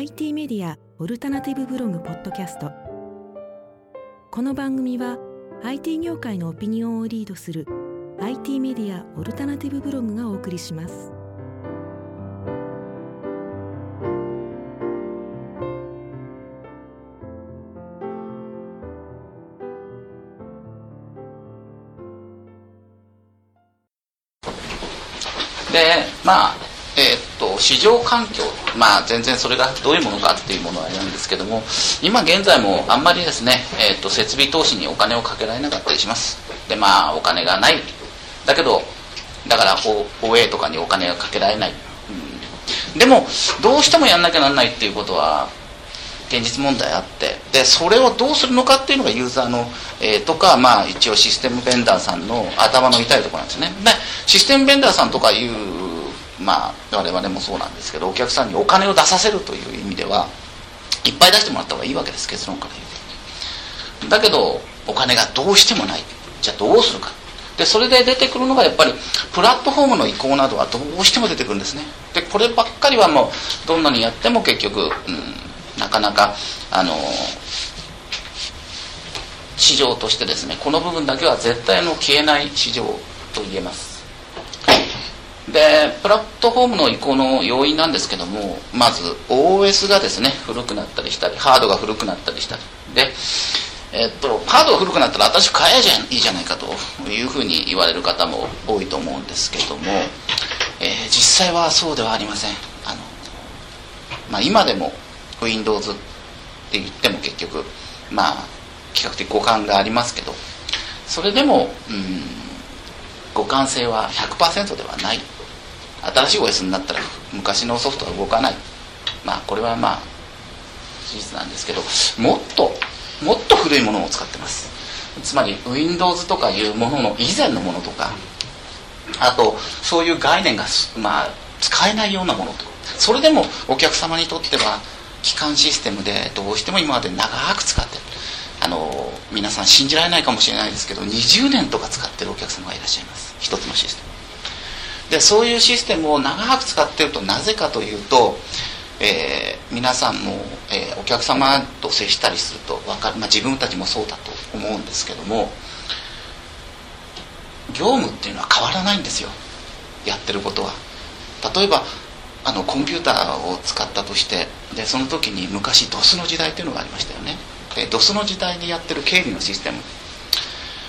IT メディアオルタナティブブログポッドキャスト。この番組は IT 業界のオピニオンをリードする IT メディアオルタナティブブログがお送りします。でまあえーっと市場環境まあ全然それがどういうものかっていうものはあれなんですけども今現在もあんまりですね、えーっと設備投資にお金をかけられなかったりします。でまあお金がない。だけどだから OA とかにお金がかけられない、うん、でもどうしてもやんなきゃなんないっていうことは現実問題あって。でそれをどうするのかっていうのがユーザーの、えーとか、まあ、一応システムベンダーさんの頭の痛いところなんですね。でシステムベンダーさんとかいうまあ我々もそうなんですけどお客さんにお金を出させるという意味ではいっぱい出してもらった方がいいわけです結論から言うと。だけどお金がどうしてもない。じゃあどうするか。でそれで出てくるのがやっぱりプラットフォームの移行などはどうしても出てくるんですね。でこればっかりはもうどんなにやっても結局、うん、なかなかあの市場としてですねこの部分だけは絶対の消えない市場と言えます。でプラットフォームの移行の要因なんですけどもまず OS がですね古くなったりしたりハードが古くなったりしたり。でえっと、ハードが古くなったら私買えじゃいいじゃないかというふうに言われる方も多いと思うんですけども、えー、実際はそうではありません。あの、まあ、今でも Windows って言っても結局まあ比較的互換がありますけどそれでも、うん、互換性は100%ではない。新しい OS になったら昔のソフトは動かない。まあこれはまあ事実なんですけどもっともっと古いものを使ってます。つまり Windows とかいうものの以前のものとかあとそういう概念が、まあ、使えないようなものとそれでもお客様にとっては基幹システムでどうしても今まで長く使ってる。あの皆さん信じられないかもしれないですけど20年とか使ってるお客様がいらっしゃいます。一つのシステム。でそういうシステムを長く使ってるとなぜかというと、えー、皆さんも、えー、お客様と接したりすると分かる、まあ、自分たちもそうだと思うんですけども業務っていうのは変わらないんですよ。やってることは。例えばあのコンピューターを使ったとしてでその時に昔 DOS の時代っていうのがありましたよね。DOS の時代にやってる経理のシステム。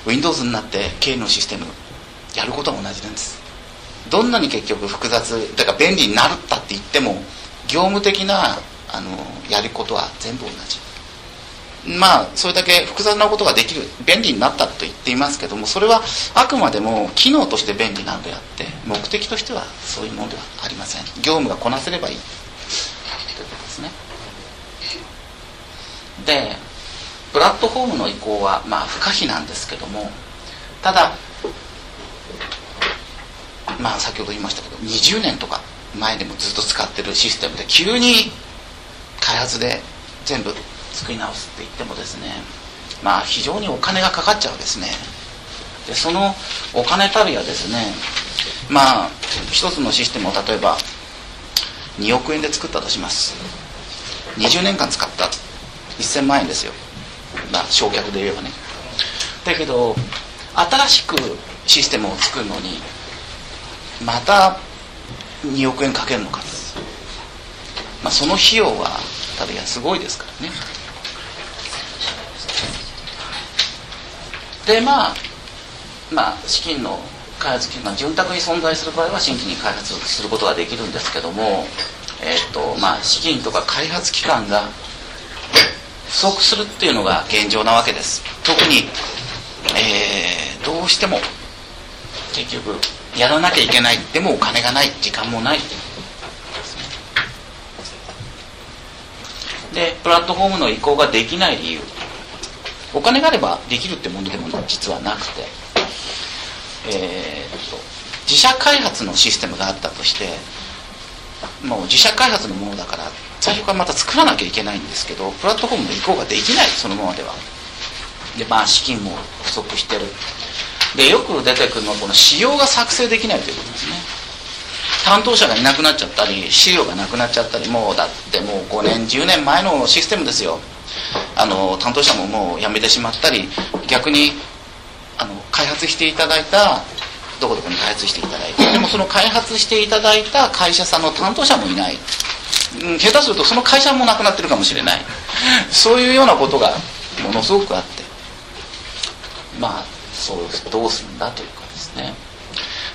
Windows になって経理のシステムやることは同じなんです。どんなに結局複雑だから便利になったって言っても業務的なあのやることは全部同じ。まあそれだけ複雑なことができる便利になったと言っていますけどもそれはあくまでも機能として便利なのであって目的としてはそういうものではありません。業務がこなせればいい。ということですね。でプラットフォームの移行はまあ不可避なんですけどもただまあ先ほど言いましたけど20年とか前でもずっと使ってるシステムで急に開発で全部作り直すって言ってもですねまあ非常にお金がかかっちゃうですね。でそのお金たびはですねまあ一つのシステムを例えば2億円で作ったとします。20年間使った。1000万円ですよ。まあ焼却で言えばね。だけど新しくシステムを作るのにまた2億円かけるのかまあ、その費用はただすごいですからね。でまあまあ資金の開発金が潤沢に存在する場合は新規に開発することができるんですけども、えーとまあ、資金とか開発期間が不足するっていうのが現状なわけです。特に、えー、どうしても結局やらなきゃいけない。でもお金がない。時間もない。でプラットフォームの移行ができない理由。お金があればできるってものでも実はなくて。えー、っと自社開発のシステムがあったとしてもう自社開発のものだから最初からまた作らなきゃいけないんですけどプラットフォームの移行ができない。そのままでは。でまあ資金も不足してる。でよく出てくるのはこの仕様が作成できないということですね。担当者がいなくなっちゃったり資料がなくなっちゃったりもうだってもう5年10年前のシステムですよ。あの担当者ももう辞めてしまったり逆にあの開発していただいたどこどこに開発していただいてでもその開発していただいた会社さんの担当者もいない、うん、下手するとその会社もなくなってるかもしれない。そういうようなことがものすごくあって。まあそうどうするんだというかですね。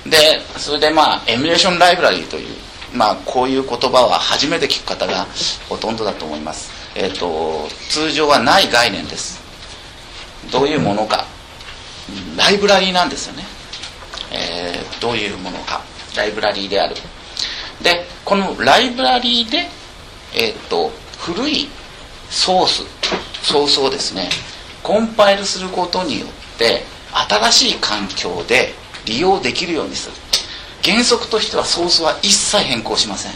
でそれでまあエミュレーションライブラリーというまあこういう言葉は初めて聞く方がほとんどだと思います。えっ、ー、と通常はない概念です。どういうものか。ライブラリーなんですよね、えー、どういうものか。ライブラリーである。でこのライブラリーでえっ、ー、と古いソースソースをですね。コンパイルすることによって新しい環境で利用できるようにする。原則としてはソースは一切変更しません。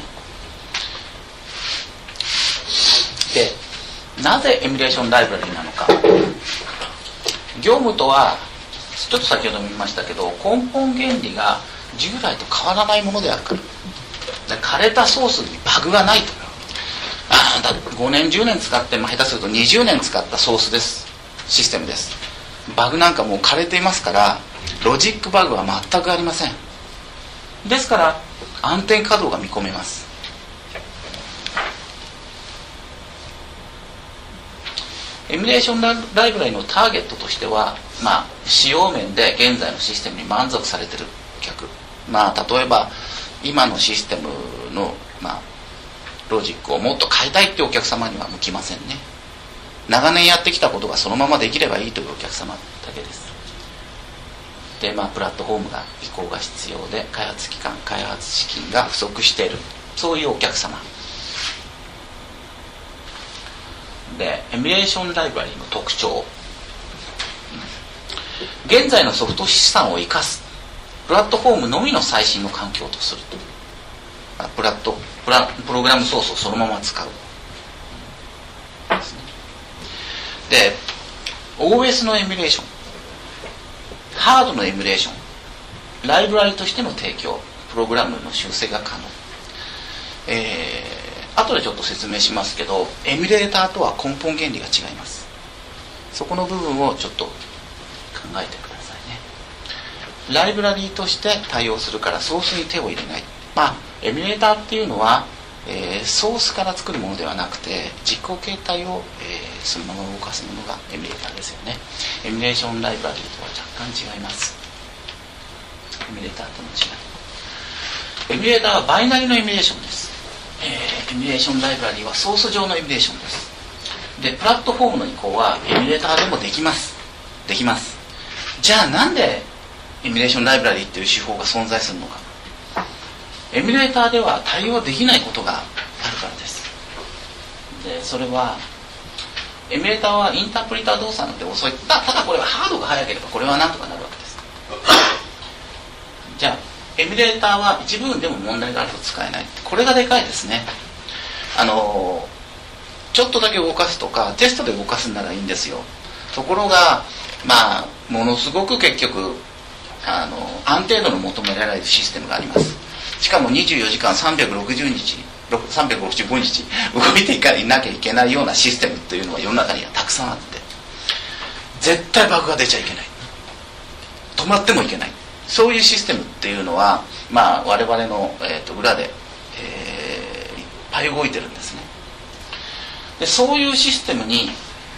でなぜエミュレーションライブラリーなのか。業務とはちょっと先ほども言いましたけど根本原理が従来と変わらないものであるから。枯れたソースにバグがないと。あだ5年10年使って、まあ、下手すると20年使ったソースです。システムです。バグなんかもう枯れていますからロジックバグは全くありません。ですから安定稼働が見込めます。エミュレーションライブラリのターゲットとしては、まあ、使用面で現在のシステムに満足されてる客、まあ、例えば今のシステムの、まあ、ロジックをもっと変えたいってお客様には向きませんね。長年やってきたことがそのままできればいいというお客様だけです。でまあプラットフォームが移行が必要で開発期間開発資金が不足している。そういうお客様。でエミュレーションライブラリの特徴。現在のソフト資産を生かす。プラットフォームのみの最新の環境とすると。プラットプラプログラムソースをそのまま使うで OS のエミュレーションハードのエミュレーションライブラリとしての提供プログラムの修正が可能。えー、後でちょっと説明しますけどエミュレーターとは根本原理が違います。そこの部分をちょっと考えてくださいね。ライブラリーとして対応するからソースに手を入れない。まあエミュレーターっていうのは、えー、ソースから作るものではなくて実行形態を、えー、そのまま動かすものがエミュレーターですよね。エミュレーションライブラリーとは若干違います。エミュレーターとの違いエミュレーターはバイナリのエミュレーションです、えー、エミュレーションライブラリーはソース上のエミュレーションです。でプラットフォームの移行はエミュレーターでもできます。できます。じゃあなんでエミュレーションライブラリーっていう手法が存在するのか。エミュレーターでは対応できないことがあるからです。でそれはエミュレーターはインタープリター動作なんて遅い。ただこれはハードが速ければこれはなんとかなるわけです。じゃあエミュレーターは一部分でも問題があると使えない。これがでかいですね。あのちょっとだけ動かすとかテストで動かすならいいんですよ。ところがまあものすごく結局あの安定度の求められるシステムがあります。しかも24時間360日365日動いていかなきゃいけないようなシステムというのは世の中にはたくさんあって絶対バグが出ちゃいけない。止まってもいけない。そういうシステムっていうのはまあ我々の、えーと、裏で、えー、いっぱい動いてるんですね。でそういうシステムに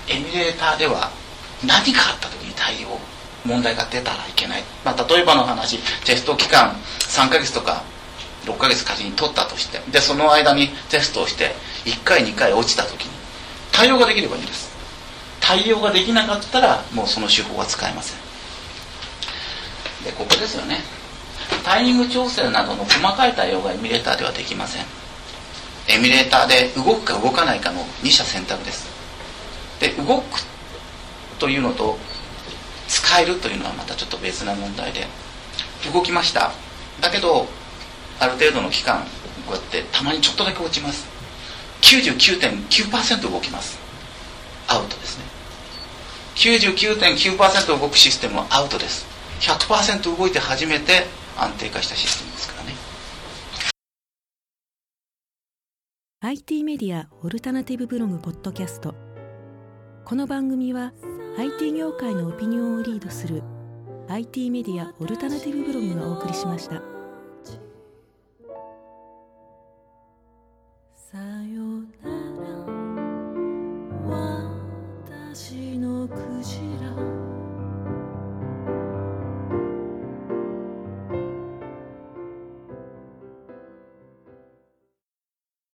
エミュレーターでは何かあった時に対応問題が出たらいけない、まあ、例えばの話テスト期間3ヶ月とか6ヶ月仮に取ったとしてでその間にテストをして1回2回落ちた時に対応ができればいいんです。対応ができなかったらもうその手法は使えません。でここですよね。タイミング調整などの細かい対応がエミュレーターではできません。エミュレーターで動くか動かないかの2者選択です。で動くというのと使えるというのはまたちょっと別な問題で動きました。だけどある程度の期間こうやってたまにちょっとだけ落ちます。99.9%動きます。アウトですね。99.9%動くシステムはアウトです。100%動いて初めて安定化したシステムですからね。IT メディアオルタナティブブログポッドキャスト。この番組は IT 業界のオピニオンをリードする IT メディアオルタナティブブログがお送りしました。